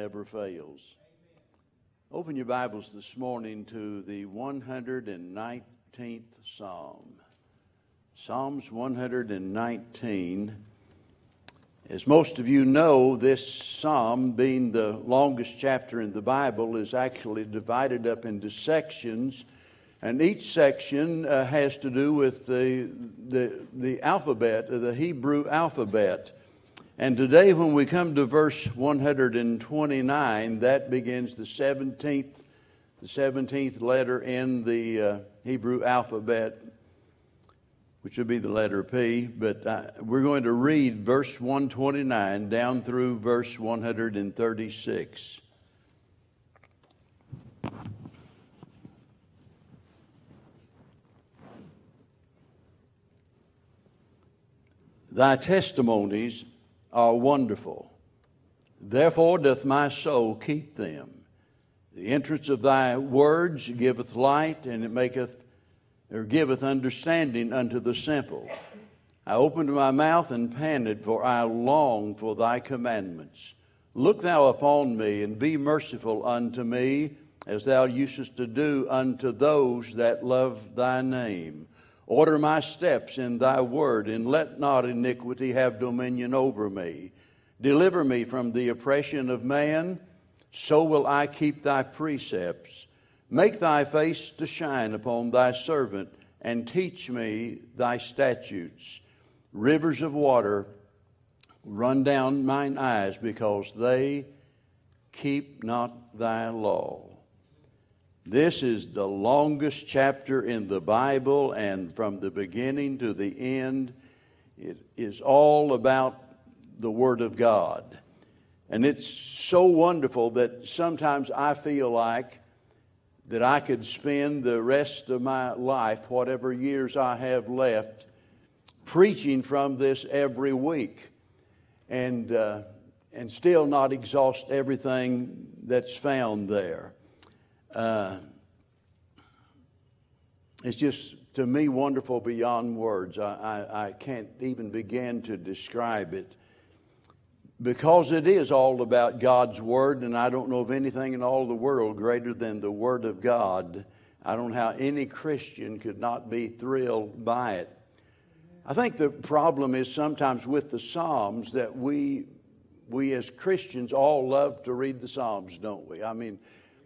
never fails. Open your Bibles this morning to the 119th Psalm. Psalms 119. As most of you know, this psalm, being the longest chapter in the Bible, is actually divided up into sections, and each section uh, has to do with the, the, the alphabet, the Hebrew alphabet. And today, when we come to verse 129, that begins the 17th, the 17th letter in the uh, Hebrew alphabet, which would be the letter P. But uh, we're going to read verse 129 down through verse 136. Thy testimonies are wonderful. Therefore doth my soul keep them. The entrance of thy words giveth light, and it maketh or giveth understanding unto the simple. I opened my mouth and panted, for I long for thy commandments. Look thou upon me, and be merciful unto me, as thou usest to do unto those that love thy name. Order my steps in thy word, and let not iniquity have dominion over me. Deliver me from the oppression of man, so will I keep thy precepts. Make thy face to shine upon thy servant, and teach me thy statutes. Rivers of water run down mine eyes, because they keep not thy law. This is the longest chapter in the Bible, and from the beginning to the end, it is all about the Word of God. And it's so wonderful that sometimes I feel like that I could spend the rest of my life, whatever years I have left, preaching from this every week and, uh, and still not exhaust everything that's found there. Uh, it's just, to me, wonderful beyond words. I, I, I can't even begin to describe it because it is all about God's Word, and I don't know of anything in all the world greater than the Word of God. I don't know how any Christian could not be thrilled by it. I think the problem is sometimes with the Psalms that we, we as Christians all love to read the Psalms, don't we? I mean,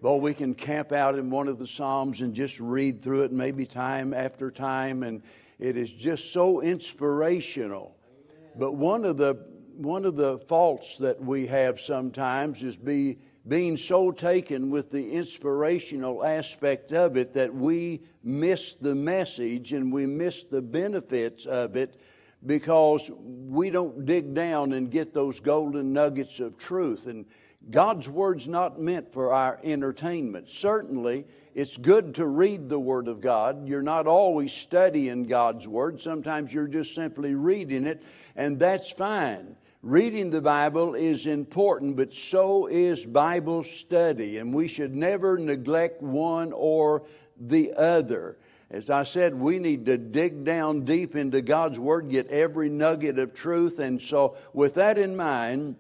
well, we can camp out in one of the Psalms and just read through it, maybe time after time, and it is just so inspirational. Amen. But one of the one of the faults that we have sometimes is be being so taken with the inspirational aspect of it that we miss the message and we miss the benefits of it because we don't dig down and get those golden nuggets of truth and God's Word's not meant for our entertainment. Certainly, it's good to read the Word of God. You're not always studying God's Word. Sometimes you're just simply reading it, and that's fine. Reading the Bible is important, but so is Bible study, and we should never neglect one or the other. As I said, we need to dig down deep into God's Word, get every nugget of truth, and so with that in mind,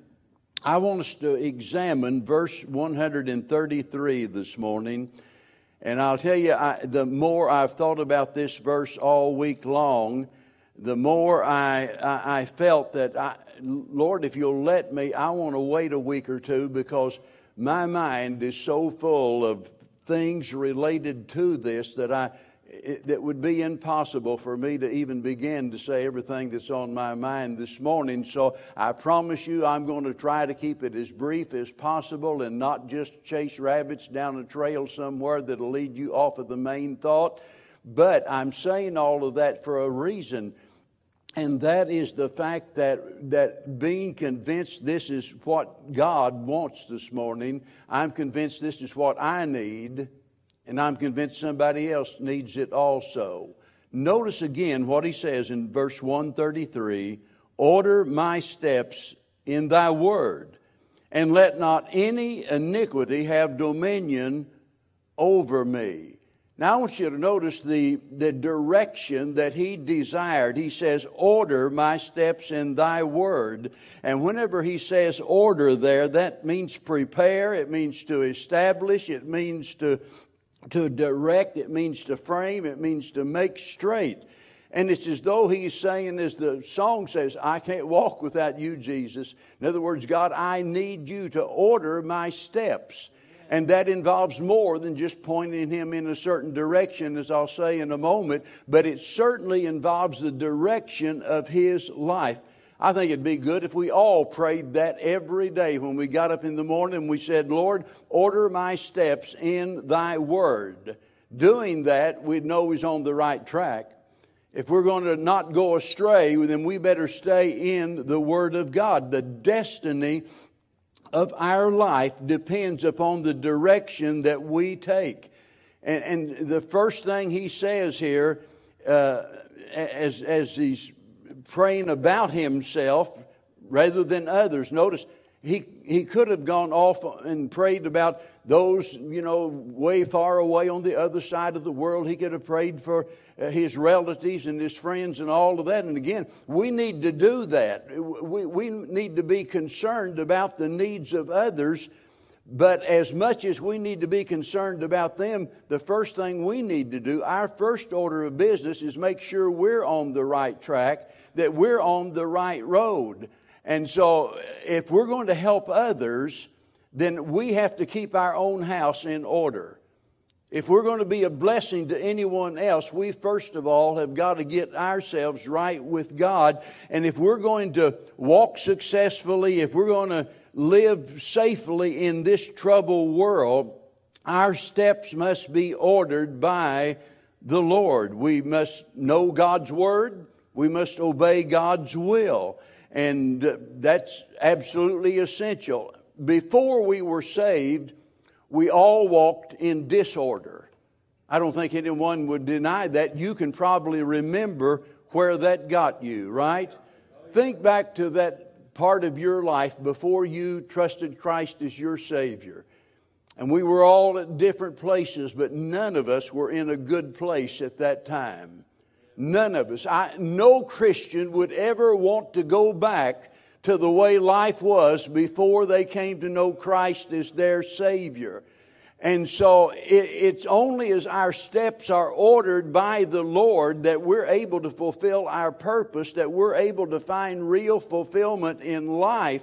I want us to examine verse 133 this morning. And I'll tell you, I, the more I've thought about this verse all week long, the more I, I, I felt that, I, Lord, if you'll let me, I want to wait a week or two because my mind is so full of things related to this that I it, that would be impossible for me to even begin to say everything that's on my mind this morning. So I promise you, I'm going to try to keep it as brief as possible and not just chase rabbits down a trail somewhere that'll lead you off of the main thought. But I'm saying all of that for a reason. And that is the fact that, that being convinced this is what God wants this morning, I'm convinced this is what I need and I'm convinced somebody else needs it also. Notice again what he says in verse 133 Order my steps in thy word, and let not any iniquity have dominion over me. Now, I want you to notice the, the direction that he desired. He says, Order my steps in thy word. And whenever he says order there, that means prepare, it means to establish, it means to, to direct, it means to frame, it means to make straight. And it's as though he's saying, as the song says, I can't walk without you, Jesus. In other words, God, I need you to order my steps. And that involves more than just pointing him in a certain direction, as I'll say in a moment, but it certainly involves the direction of his life. I think it'd be good if we all prayed that every day when we got up in the morning and we said, Lord, order my steps in thy word. Doing that, we'd know he's on the right track. If we're going to not go astray, then we better stay in the Word of God. The destiny of our life depends upon the direction that we take. And, and the first thing he says here, uh, as, as he's praying about himself rather than others, notice he, he could have gone off and prayed about those, you know, way far away on the other side of the world. He could have prayed for uh, his relatives and his friends and all of that. And again, we need to do that. We, we need to be concerned about the needs of others. But as much as we need to be concerned about them, the first thing we need to do, our first order of business, is make sure we're on the right track, that we're on the right road. And so, if we're going to help others, then we have to keep our own house in order. If we're going to be a blessing to anyone else, we first of all have got to get ourselves right with God. And if we're going to walk successfully, if we're going to live safely in this troubled world, our steps must be ordered by the Lord. We must know God's Word, we must obey God's will. And that's absolutely essential. Before we were saved, we all walked in disorder. I don't think anyone would deny that. You can probably remember where that got you, right? Think back to that part of your life before you trusted Christ as your Savior. And we were all at different places, but none of us were in a good place at that time. None of us. I, no Christian would ever want to go back to the way life was before they came to know Christ as their Savior. And so it, it's only as our steps are ordered by the Lord that we're able to fulfill our purpose, that we're able to find real fulfillment in life.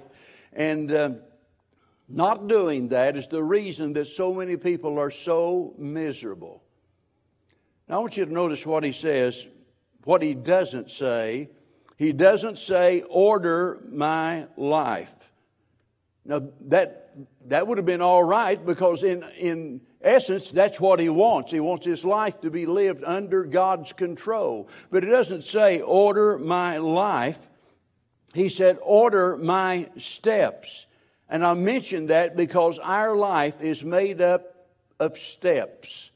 And uh, not doing that is the reason that so many people are so miserable. Now, I want you to notice what he says what he doesn't say. He doesn't say, order my life. Now, that, that would have been all right because, in, in essence, that's what he wants. He wants his life to be lived under God's control. But it doesn't say, order my life. He said, order my steps. And I mention that because our life is made up of steps.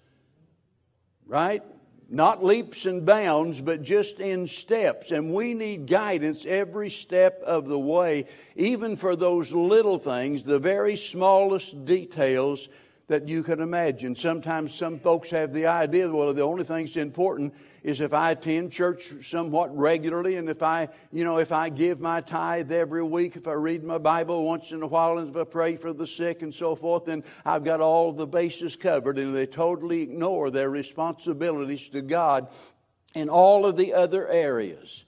Right? Not leaps and bounds, but just in steps. And we need guidance every step of the way, even for those little things, the very smallest details that you can imagine. Sometimes some folks have the idea, well, the only thing that's important is if I attend church somewhat regularly and if I, you know, if I give my tithe every week, if I read my Bible once in a while, and if I pray for the sick and so forth, then I've got all the bases covered. And they totally ignore their responsibilities to God in all of the other areas.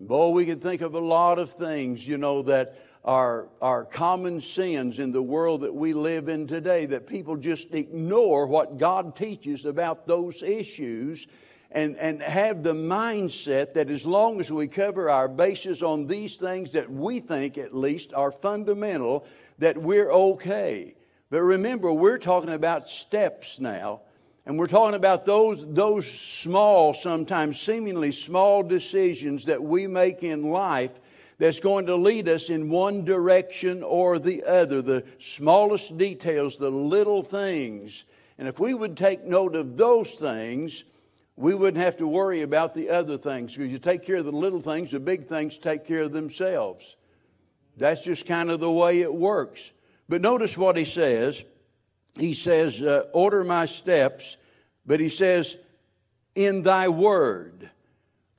Boy, we can think of a lot of things, you know, that are, are common sins in the world that we live in today that people just ignore what God teaches about those issues and, and have the mindset that as long as we cover our bases on these things that we think at least are fundamental, that we're okay. But remember, we're talking about steps now. And we're talking about those, those small, sometimes seemingly small decisions that we make in life that's going to lead us in one direction or the other. The smallest details, the little things. And if we would take note of those things, we wouldn't have to worry about the other things because you take care of the little things, the big things take care of themselves. That's just kind of the way it works. But notice what he says. He says, uh, Order my steps But he says, in thy word,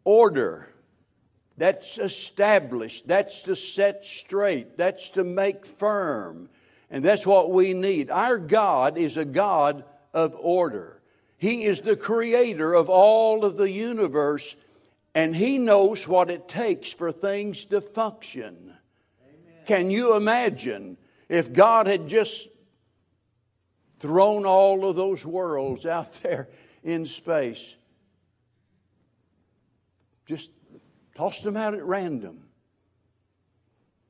order. That's established. That's to set straight. That's to make firm. And that's what we need. Our God is a God of order. He is the creator of all of the universe, and He knows what it takes for things to function. Amen. Can you imagine if God had just thrown all of those worlds out there in space? Just tossed them out at random.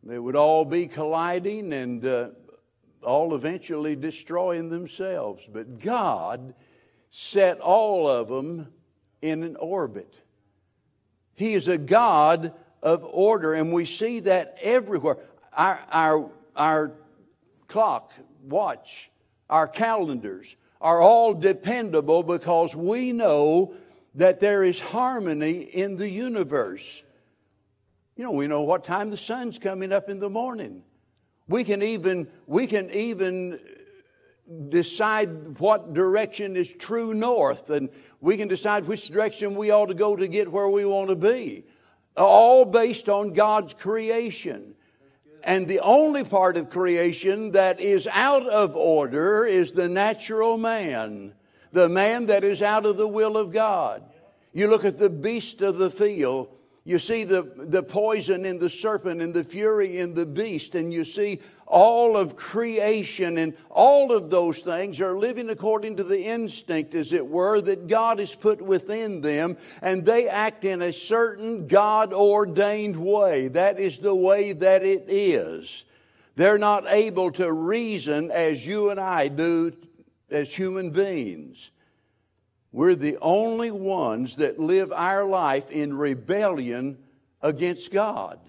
They would all be colliding and uh, all eventually destroying themselves. But God set all of them in an orbit. He is a God of order, and we see that everywhere. Our, our, our clock, watch, our calendars are all dependable because we know that there is harmony in the universe. You know, we know what time the sun's coming up in the morning. We can even, we can even decide what direction is true north, and we can decide which direction we ought to go to get where we want to be. All based on God's creation. And the only part of creation that is out of order is the natural man, the man that is out of the will of God. You look at the beast of the field, you see the, the poison in the serpent and the fury in the beast, and you see all of creation and all of those things are living according to the instinct, as it were, that God has put within them, and they act in a certain God ordained way. That is the way that it is. They're not able to reason as you and I do as human beings. We're the only ones that live our life in rebellion against God.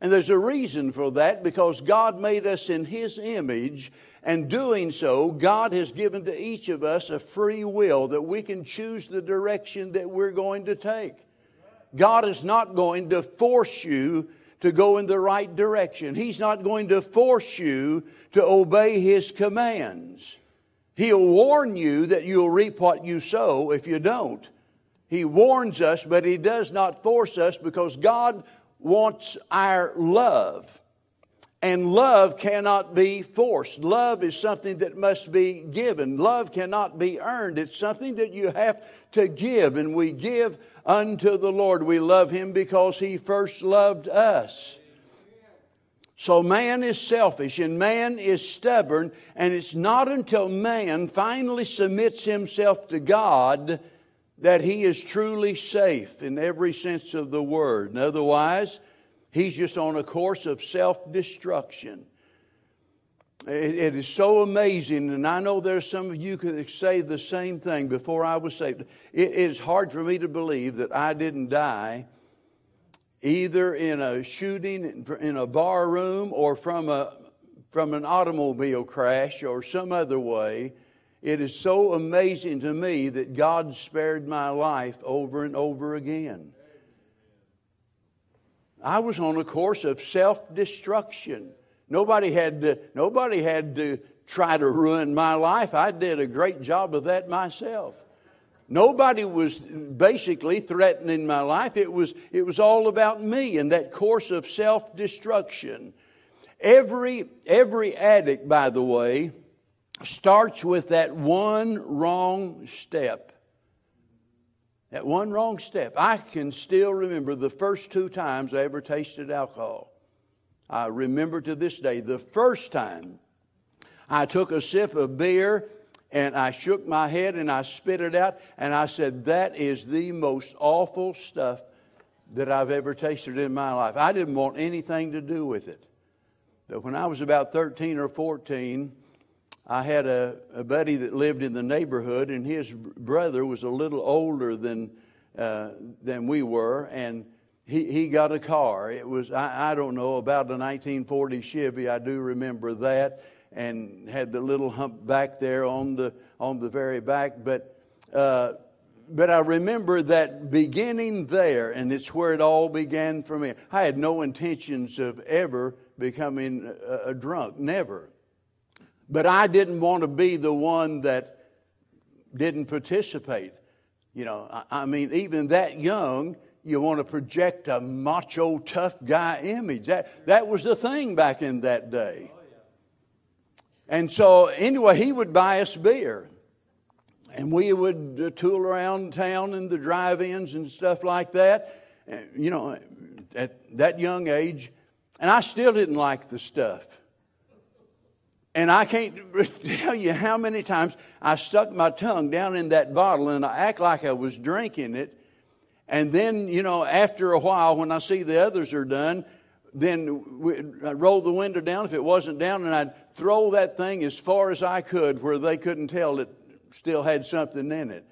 And there's a reason for that because God made us in His image, and doing so, God has given to each of us a free will that we can choose the direction that we're going to take. God is not going to force you to go in the right direction, He's not going to force you to obey His commands. He'll warn you that you'll reap what you sow if you don't. He warns us, but He does not force us because God wants our love. And love cannot be forced. Love is something that must be given. Love cannot be earned. It's something that you have to give, and we give unto the Lord. We love Him because He first loved us. So man is selfish and man is stubborn, and it's not until man finally submits himself to God that he is truly safe in every sense of the word. And otherwise, he's just on a course of self destruction. It, it is so amazing, and I know there's some of you could say the same thing before I was saved. It is hard for me to believe that I didn't die either in a shooting in a bar room or from, a, from an automobile crash or some other way. It is so amazing to me that God spared my life over and over again. I was on a course of self destruction. Nobody had to, nobody had to try to ruin my life. I did a great job of that myself. Nobody was basically threatening my life. It was, it was all about me and that course of self destruction. Every, every addict, by the way, starts with that one wrong step. That one wrong step. I can still remember the first two times I ever tasted alcohol. I remember to this day the first time I took a sip of beer and I shook my head and I spit it out and I said, That is the most awful stuff that I've ever tasted in my life. I didn't want anything to do with it. But when I was about 13 or 14, I had a, a buddy that lived in the neighborhood, and his brother was a little older than, uh, than we were, and he, he got a car. It was, I, I don't know, about a 1940 Chevy. I do remember that and had the little hump back there on the on the very back. But uh, but I remember that beginning there, and it's where it all began for me. I had no intentions of ever becoming a, a drunk, never. But I didn't want to be the one that didn't participate. You know, I, I mean, even that young, you want to project a macho, tough guy image. That, that was the thing back in that day. And so, anyway, he would buy us beer. And we would uh, tool around town in the drive ins and stuff like that. And, you know, at that young age. And I still didn't like the stuff. And I can't tell you how many times I stuck my tongue down in that bottle and I act like I was drinking it. And then, you know, after a while, when I see the others are done, then I'd roll the window down if it wasn't down, and I'd throw that thing as far as I could where they couldn't tell it still had something in it.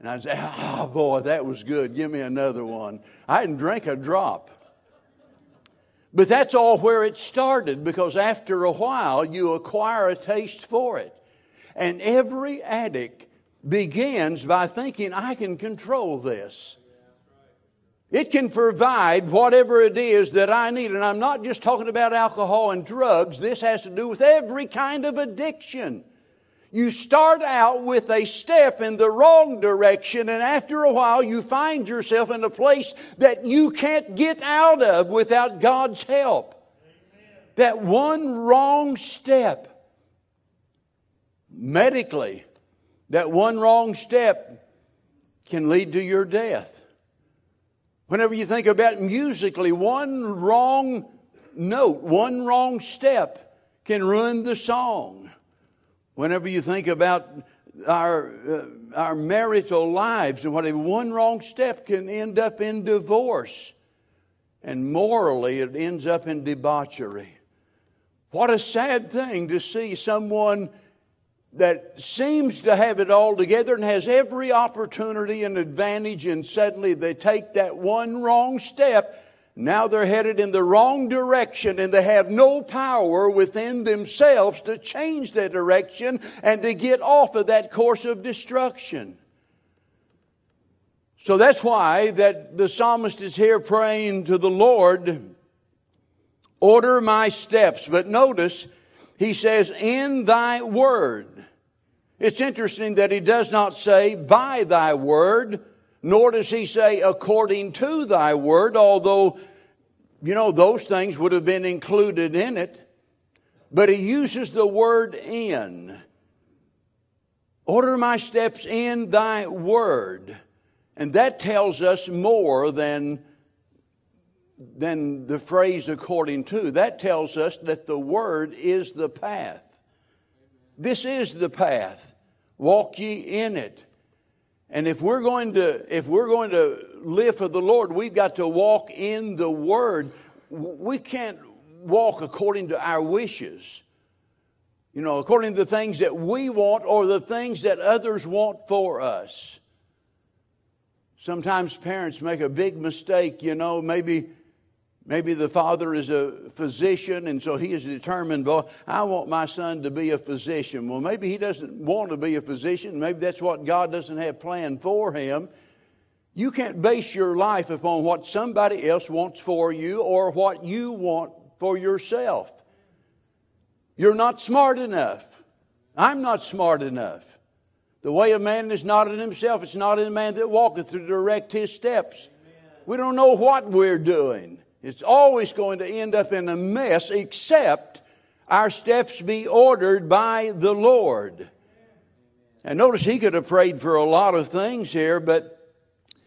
And I'd say, oh boy, that was good. Give me another one. I didn't drink a drop. But that's all where it started because after a while you acquire a taste for it. And every addict begins by thinking, I can control this. It can provide whatever it is that I need. And I'm not just talking about alcohol and drugs, this has to do with every kind of addiction. You start out with a step in the wrong direction, and after a while, you find yourself in a place that you can't get out of without God's help. Amen. That one wrong step, medically, that one wrong step can lead to your death. Whenever you think about musically, one wrong note, one wrong step can ruin the song. Whenever you think about our, uh, our marital lives and whatever, one wrong step can end up in divorce. And morally, it ends up in debauchery. What a sad thing to see someone that seems to have it all together and has every opportunity and advantage, and suddenly they take that one wrong step now they're headed in the wrong direction and they have no power within themselves to change their direction and to get off of that course of destruction. So that's why that the psalmist is here praying to the Lord, order my steps. But notice he says, in thy word. It's interesting that he does not say by thy word nor does he say according to thy word, although, you know, those things would have been included in it. But he uses the word in. Order my steps in thy word. And that tells us more than, than the phrase according to. That tells us that the word is the path. This is the path. Walk ye in it. And if we're going to if we're going to live for the Lord, we've got to walk in the word. We can't walk according to our wishes. You know, according to the things that we want or the things that others want for us. Sometimes parents make a big mistake, you know, maybe Maybe the father is a physician, and so he is determined, well, I want my son to be a physician. Well, maybe he doesn't want to be a physician. Maybe that's what God doesn't have planned for him. You can't base your life upon what somebody else wants for you or what you want for yourself. You're not smart enough. I'm not smart enough. The way of man is not in himself, it's not in the man that walketh to direct his steps. We don't know what we're doing. It's always going to end up in a mess except our steps be ordered by the Lord. And notice he could have prayed for a lot of things here, but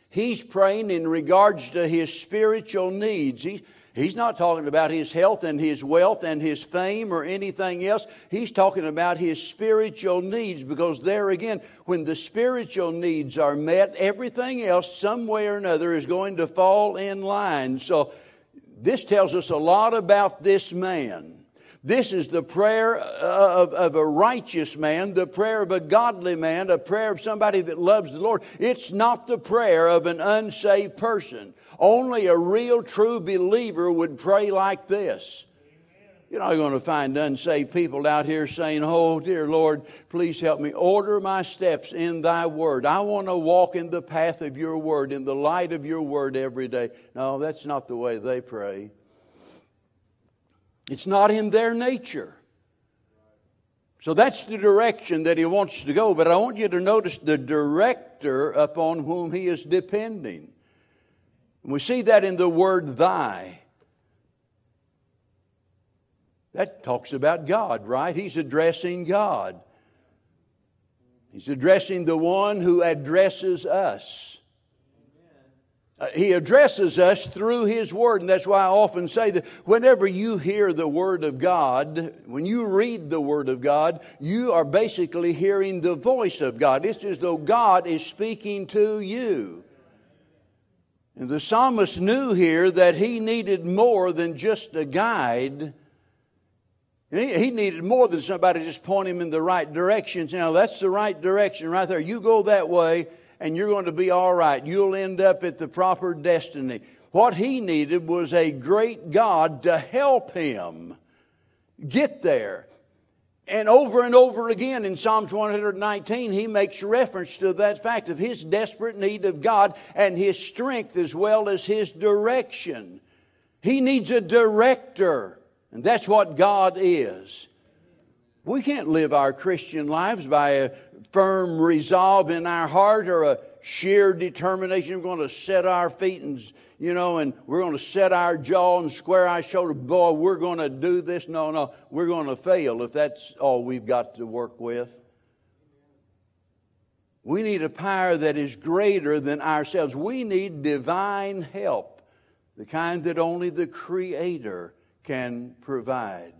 he's praying in regards to his spiritual needs. He, he's not talking about his health and his wealth and his fame or anything else. He's talking about his spiritual needs because, there again, when the spiritual needs are met, everything else, some way or another, is going to fall in line. So, this tells us a lot about this man. This is the prayer uh, of, of, a righteous man, the prayer of a godly man, a prayer of somebody that loves the Lord. It's not the prayer of an unsaved person. Only a real true believer would pray like this. You're not going to find unsaved people out here saying, Oh, dear Lord, please help me. Order my steps in thy word. I want to walk in the path of your word, in the light of your word every day. No, that's not the way they pray. It's not in their nature. So that's the direction that he wants to go. But I want you to notice the director upon whom he is depending. And we see that in the word thy. That talks about God, right? He's addressing God. He's addressing the one who addresses us. Uh, he addresses us through His Word, and that's why I often say that whenever you hear the Word of God, when you read the Word of God, you are basically hearing the voice of God. It's as though God is speaking to you. And the psalmist knew here that he needed more than just a guide. He needed more than somebody just point him in the right direction. Now, that's the right direction right there. You go that way, and you're going to be all right. You'll end up at the proper destiny. What he needed was a great God to help him get there. And over and over again in Psalms 119, he makes reference to that fact of his desperate need of God and his strength as well as his direction. He needs a director, and that's what God is. We can't live our Christian lives by a firm resolve in our heart or a sheer determination. We're going to set our feet and, you know, and we're going to set our jaw and square our shoulder. Boy, we're going to do this. No, no, we're going to fail if that's all we've got to work with. We need a power that is greater than ourselves. We need divine help, the kind that only the Creator can provide.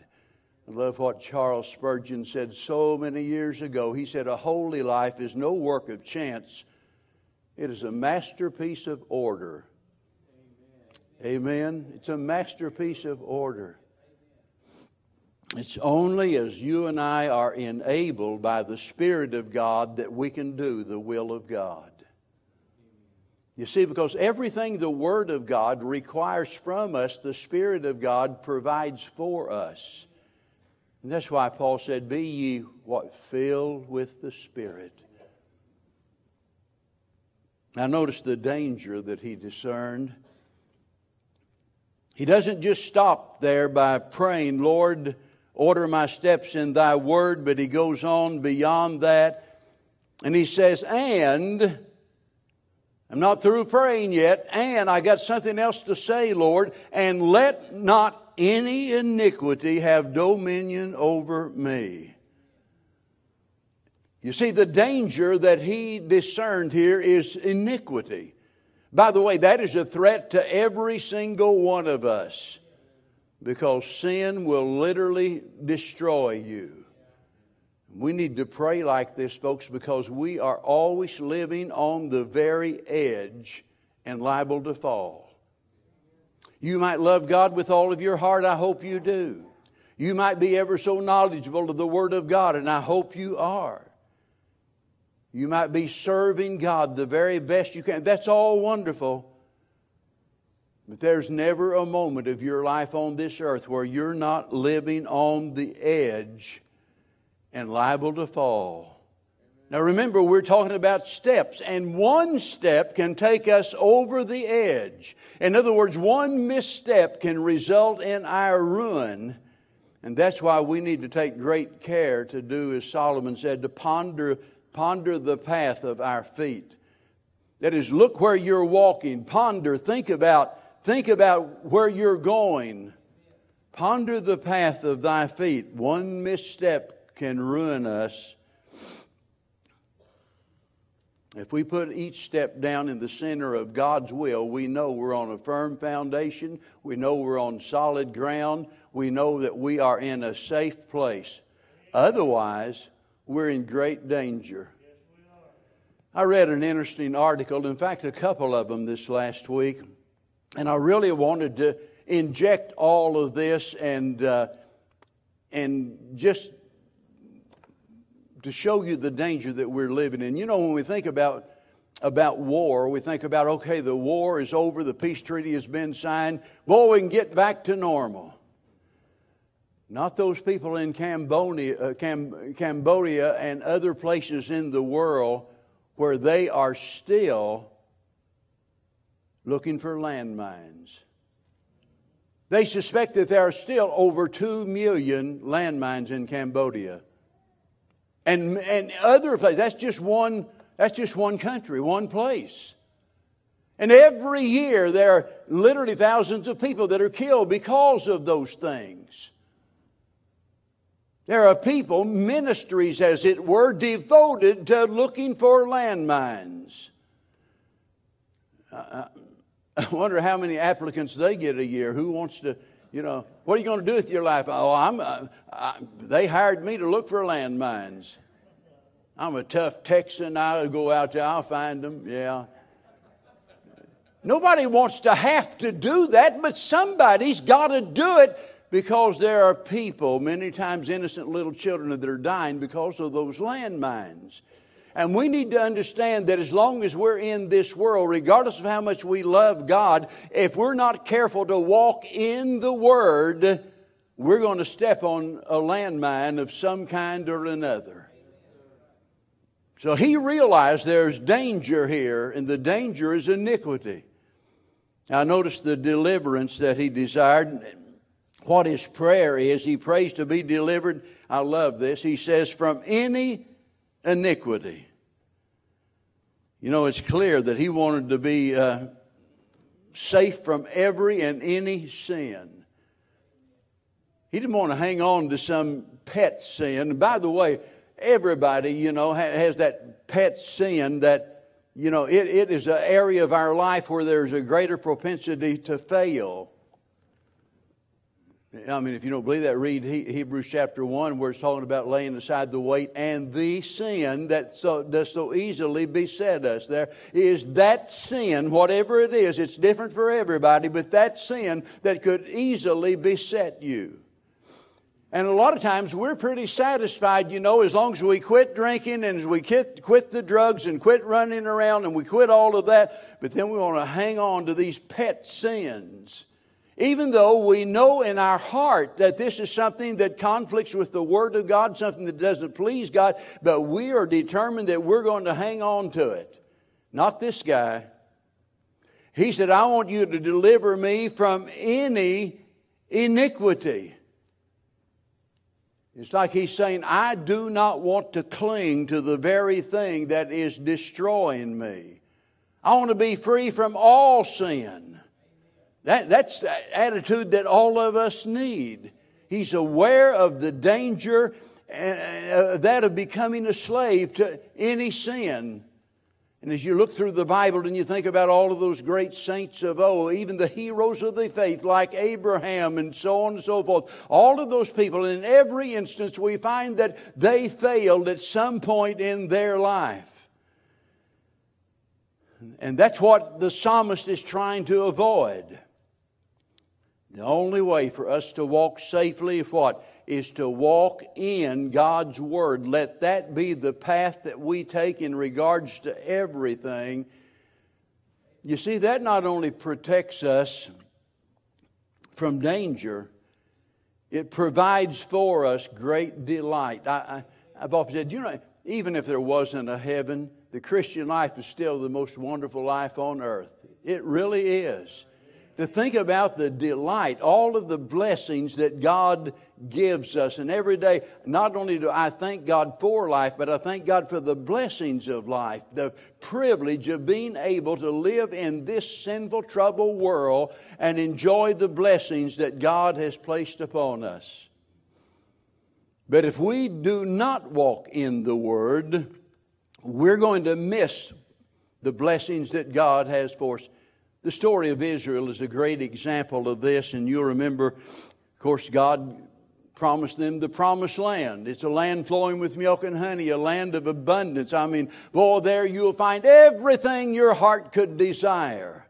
I love what Charles Spurgeon said so many years ago. He said, A holy life is no work of chance, it is a masterpiece of order. Amen. Amen. It's a masterpiece of order. It's only as you and I are enabled by the Spirit of God that we can do the will of God. You see, because everything the Word of God requires from us, the Spirit of God provides for us. And that's why Paul said, Be ye what? Filled with the Spirit. Now, notice the danger that he discerned. He doesn't just stop there by praying, Lord, order my steps in thy word, but he goes on beyond that. And he says, And I'm not through praying yet, and I got something else to say, Lord, and let not any iniquity have dominion over me. You see, the danger that he discerned here is iniquity. By the way, that is a threat to every single one of us because sin will literally destroy you. We need to pray like this, folks, because we are always living on the very edge and liable to fall. You might love God with all of your heart. I hope you do. You might be ever so knowledgeable of the Word of God, and I hope you are. You might be serving God the very best you can. That's all wonderful. But there's never a moment of your life on this earth where you're not living on the edge and liable to fall. Now remember, we're talking about steps, and one step can take us over the edge. In other words, one misstep can result in our ruin. And that's why we need to take great care to do, as Solomon said, to ponder, ponder the path of our feet. That is, look where you're walking, ponder, think about, think about where you're going. Ponder the path of thy feet. One misstep can ruin us if we put each step down in the center of God's will, we know we're on a firm foundation. We know we're on solid ground. We know that we are in a safe place. Otherwise, we're in great danger. I read an interesting article, in fact, a couple of them this last week, and I really wanted to inject all of this and, uh, and just to show you the danger that we're living in. You know, when we think about about war, we think about okay, the war is over, the peace treaty has been signed, boy, we can get back to normal. Not those people in Cambodia, uh, Cam- Cambodia and other places in the world where they are still looking for landmines. They suspect that there are still over 2 million landmines in Cambodia. And, and other places. That's just one, that's just one country, one place. And every year there are literally thousands of people that are killed because of those things. There are people, ministries as it were, devoted to looking for landmines. Uh, uh, I wonder how many applicants they get a year. Who wants to, you know, what are you going to do with your life? Oh, I'm, uh, I, they hired me to look for landmines. I'm a tough Texan. I'll go out there, I'll find them. Yeah. Nobody wants to have to do that, but somebody's got to do it because there are people, many times innocent little children, that are dying because of those landmines. And we need to understand that as long as we're in this world, regardless of how much we love God, if we're not careful to walk in the Word, we're going to step on a landmine of some kind or another. So he realized there's danger here, and the danger is iniquity. Now, notice the deliverance that he desired. What his prayer is, he prays to be delivered. I love this. He says, from any iniquity. You know, it's clear that he wanted to be uh, safe from every and any sin. He didn't want to hang on to some pet sin. And by the way, everybody, you know, has that pet sin that you know, it, it is an area of our life where there's a greater propensity to fail. I mean, if you don't believe that, read Hebrews chapter 1, where it's talking about laying aside the weight and the sin that so, does so easily beset us. There is that sin, whatever it is, it's different for everybody, but that sin that could easily beset you. And a lot of times we're pretty satisfied, you know, as long as we quit drinking and as we quit, quit the drugs and quit running around and we quit all of that. But then we want to hang on to these pet sins. Even though we know in our heart that this is something that conflicts with the Word of God, something that doesn't please God, but we are determined that we're going to hang on to it. Not this guy. He said, I want you to deliver me from any iniquity. It's like he's saying, I do not want to cling to the very thing that is destroying me. I want to be free from all sin. That, that's the attitude that all of us need. He's aware of the danger and, uh, that of becoming a slave to any sin. And as you look through the Bible and you think about all of those great saints of old, even the heroes of the faith like Abraham and so on and so forth, all of those people, in every instance, we find that they failed at some point in their life. And that's what the psalmist is trying to avoid. The only way for us to walk safely is what? is to walk in God's Word. Let that be the path that we take in regards to everything. You see, that not only protects us from danger, it provides for us great delight. I, have often said, you know, even if there wasn't a heaven, the Christian life is still the most wonderful life on earth. It really is to think about the delight, all of the blessings that God gives us. And every day, not only do I thank God for life, but I thank God for the blessings of life, the privilege of being able to live in this sinful, troubled world and enjoy the blessings that God has placed upon us. But if we do not walk in the Word, we're going to miss the blessings that God has for us. The story of Israel is a great example of this, and you'll remember, of course, God promised them the promised land. It's a land flowing with milk and honey, a land of abundance. I mean, boy, there you'll find everything your heart could desire.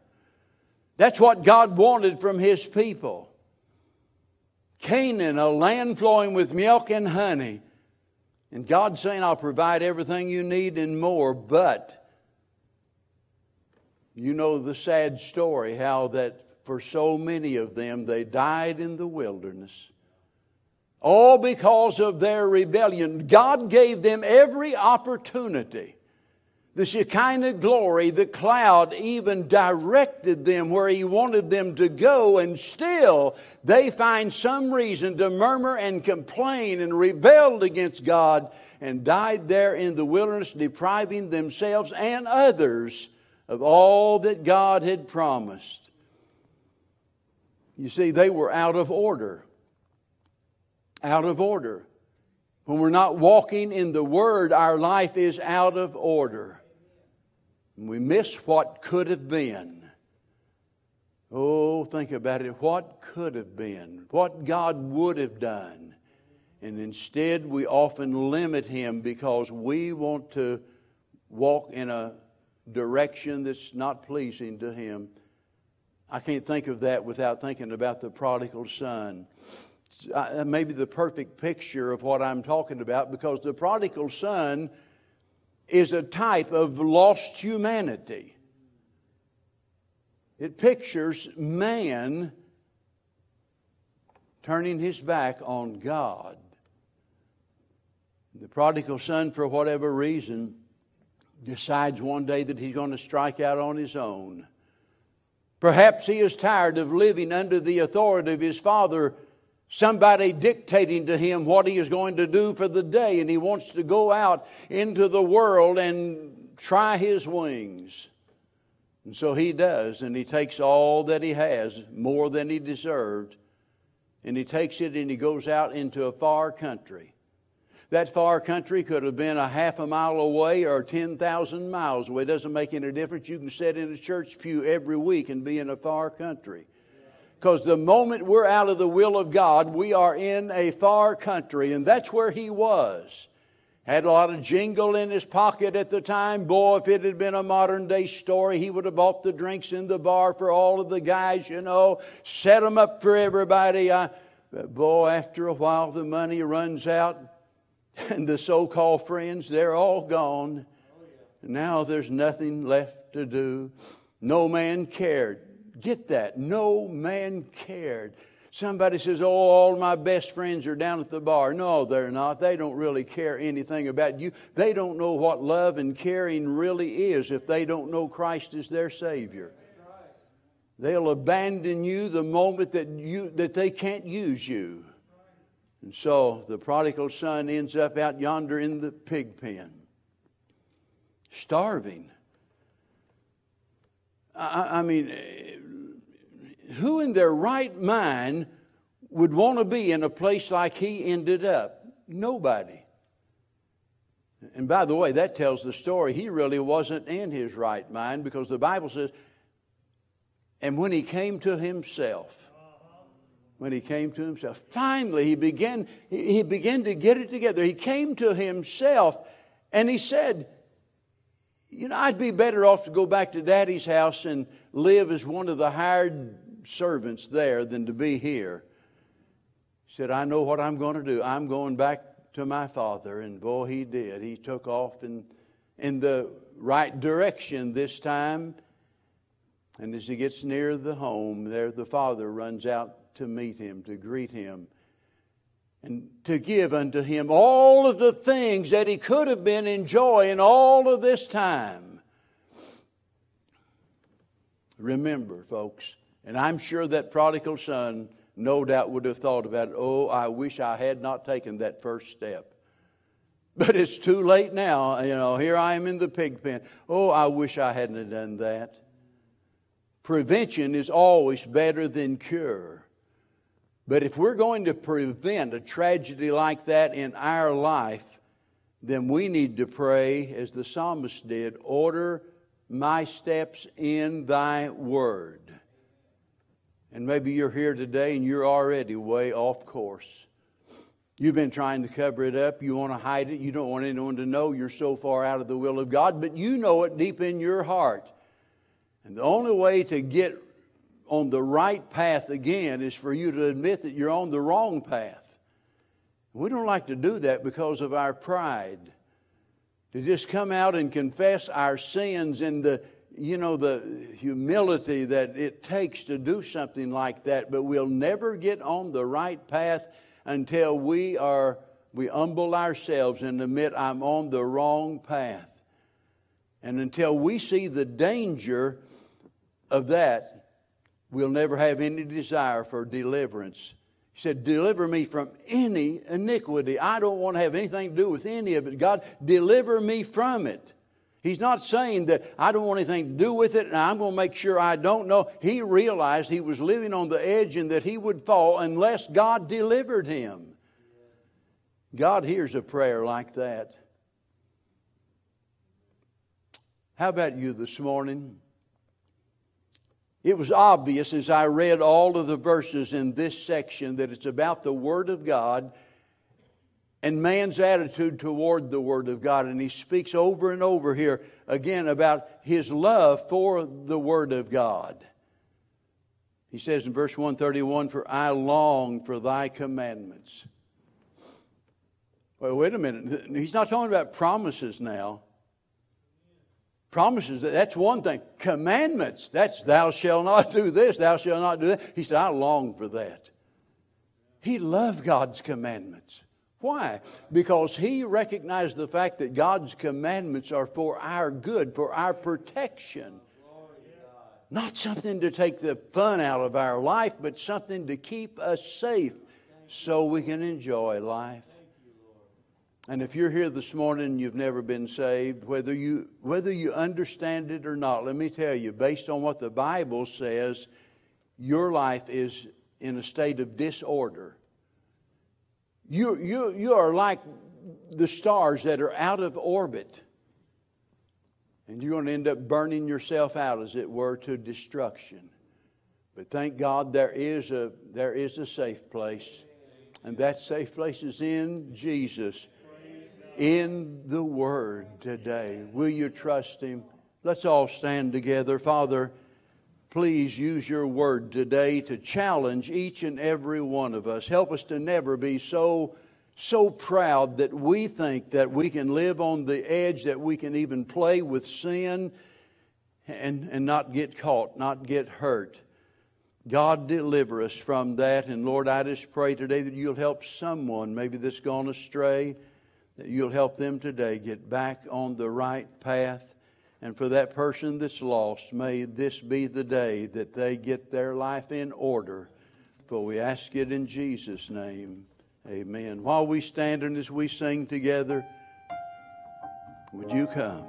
That's what God wanted from His people. Canaan, a land flowing with milk and honey. And God saying, I'll provide everything you need and more, but you know the sad story how that for so many of them they died in the wilderness. All because of their rebellion. God gave them every opportunity. The Shekinah glory, the cloud, even directed them where He wanted them to go, and still they find some reason to murmur and complain and rebelled against God and died there in the wilderness, depriving themselves and others of all that God had promised. You see, they were out of order. Out of order. When we're not walking in the Word, our life is out of order. We miss what could have been. Oh, think about it. What could have been? What God would have done. And instead, we often limit Him because we want to walk in a direction that's not pleasing to Him. I can't think of that without thinking about the prodigal son. Uh, maybe the perfect picture of what I'm talking about because the prodigal son is a type of lost humanity. It pictures man turning his back on God. The prodigal son, for whatever reason, decides one day that he's going to strike out on his own. Perhaps he is tired of living under the authority of his father, somebody dictating to him what he is going to do for the day, and he wants to go out into the world and try his wings. And so he does, and he takes all that he has, more than he deserved, and he takes it and he goes out into a far country. That far country could have been a half a mile away or 10,000 miles away. It doesn't make any difference. You can sit in a church pew every week and be in a far country. Because the moment we're out of the will of God, we are in a far country, and that's where he was. Had a lot of jingle in his pocket at the time. Boy, if it had been a modern day story, he would have bought the drinks in the bar for all of the guys, you know, set them up for everybody. I, boy, after a while, the money runs out, and the so called friends, they're all gone. Now there's nothing left to do. No man cared. Get that. No man cared. Somebody says, Oh, all my best friends are down at the bar. No, they're not. They don't really care anything about you. They don't know what love and caring really is if they don't know Christ is their Savior. They'll abandon you the moment that, you, that they can't use you. And so the prodigal son ends up out yonder in the pig pen, starving. I, I mean, eh, who in their right mind would want to be in a place like he ended up? Nobody. And by the way, that tells the story. He really wasn't in his right mind because the Bible says, and when he came to himself, when he came to himself, finally he began, he began to get it together. He came to himself and he said, You know, I'd be better off to go back to daddy's house and live as one of the hired servants there than to be here. He said, I know what I'm going to do. I'm going back to my father. And boy, he did. He took off in, in the right direction this time. And as he gets near the home, there the father runs out to meet him, to greet him, and to give unto him all of the things that he could have been enjoying all of this time. Remember, folks, and I'm sure that prodigal son no doubt would have thought about, oh, I wish I had not taken that first step. But it's too late now. You know, here I am in the pig pen. Oh, I wish I hadn't done that. Prevention is always better than cure. But if we're going to prevent a tragedy like that in our life, then we need to pray as the psalmist did order my steps in thy word. And maybe you're here today and you're already way off course. You've been trying to cover it up. You want to hide it. You don't want anyone to know you're so far out of the will of God, but you know it deep in your heart. And the only way to get on the right path again is for you to admit that you're on the wrong path. We don't like to do that because of our pride. To just come out and confess our sins and the you know, the humility that it takes to do something like that, but we'll never get on the right path until we are we humble ourselves and admit I'm on the wrong path. And until we see the danger of that, we'll never have any desire for deliverance. He said, Deliver me from any iniquity. I don't want to have anything to do with any of it. God, deliver me from it. He's not saying that I don't want anything to do with it and I'm going to make sure I don't know. He realized he was living on the edge and that he would fall unless God delivered him. God hears a prayer like that. How about you this morning? It was obvious as I read all of the verses in this section that it's about the Word of God and man's attitude toward the Word of God. And he speaks over and over here again about his love for the Word of God. He says in verse 131 For I long for thy commandments. Well, wait a minute. He's not talking about promises now. Promises, that's one thing. Commandments, that's thou shalt not do this, thou shalt not do that. He said, I long for that. He loved God's commandments. Why? Because he recognized the fact that God's commandments are for our good, for our protection. Not something to take the fun out of our life, but something to keep us safe so we can enjoy life. And if you're here this morning and you've never been saved, whether you, whether you understand it or not, let me tell you, based on what the Bible says, your life is in a state of disorder. You, you, you are like the stars that are out of orbit. And you're going to end up burning yourself out, as it were, to destruction. But thank God there is a, there is a safe place. And that safe place is in Jesus in the Word today. Will you trust Him? Let's all stand together. Father, please use your Word today to challenge each and every one of us. Help us to never be so so proud that we think that we can live on the edge, that we can even play with sin and, and not get caught, not get hurt. God, deliver us from that. And Lord, I just pray today that you'll help someone, maybe that's gone astray, that you'll help them today get back on the right path. And for that person that's lost, may this be the day that they get their life in order. For we ask it in Jesus' name. Amen. While we stand and as we sing together, would you come?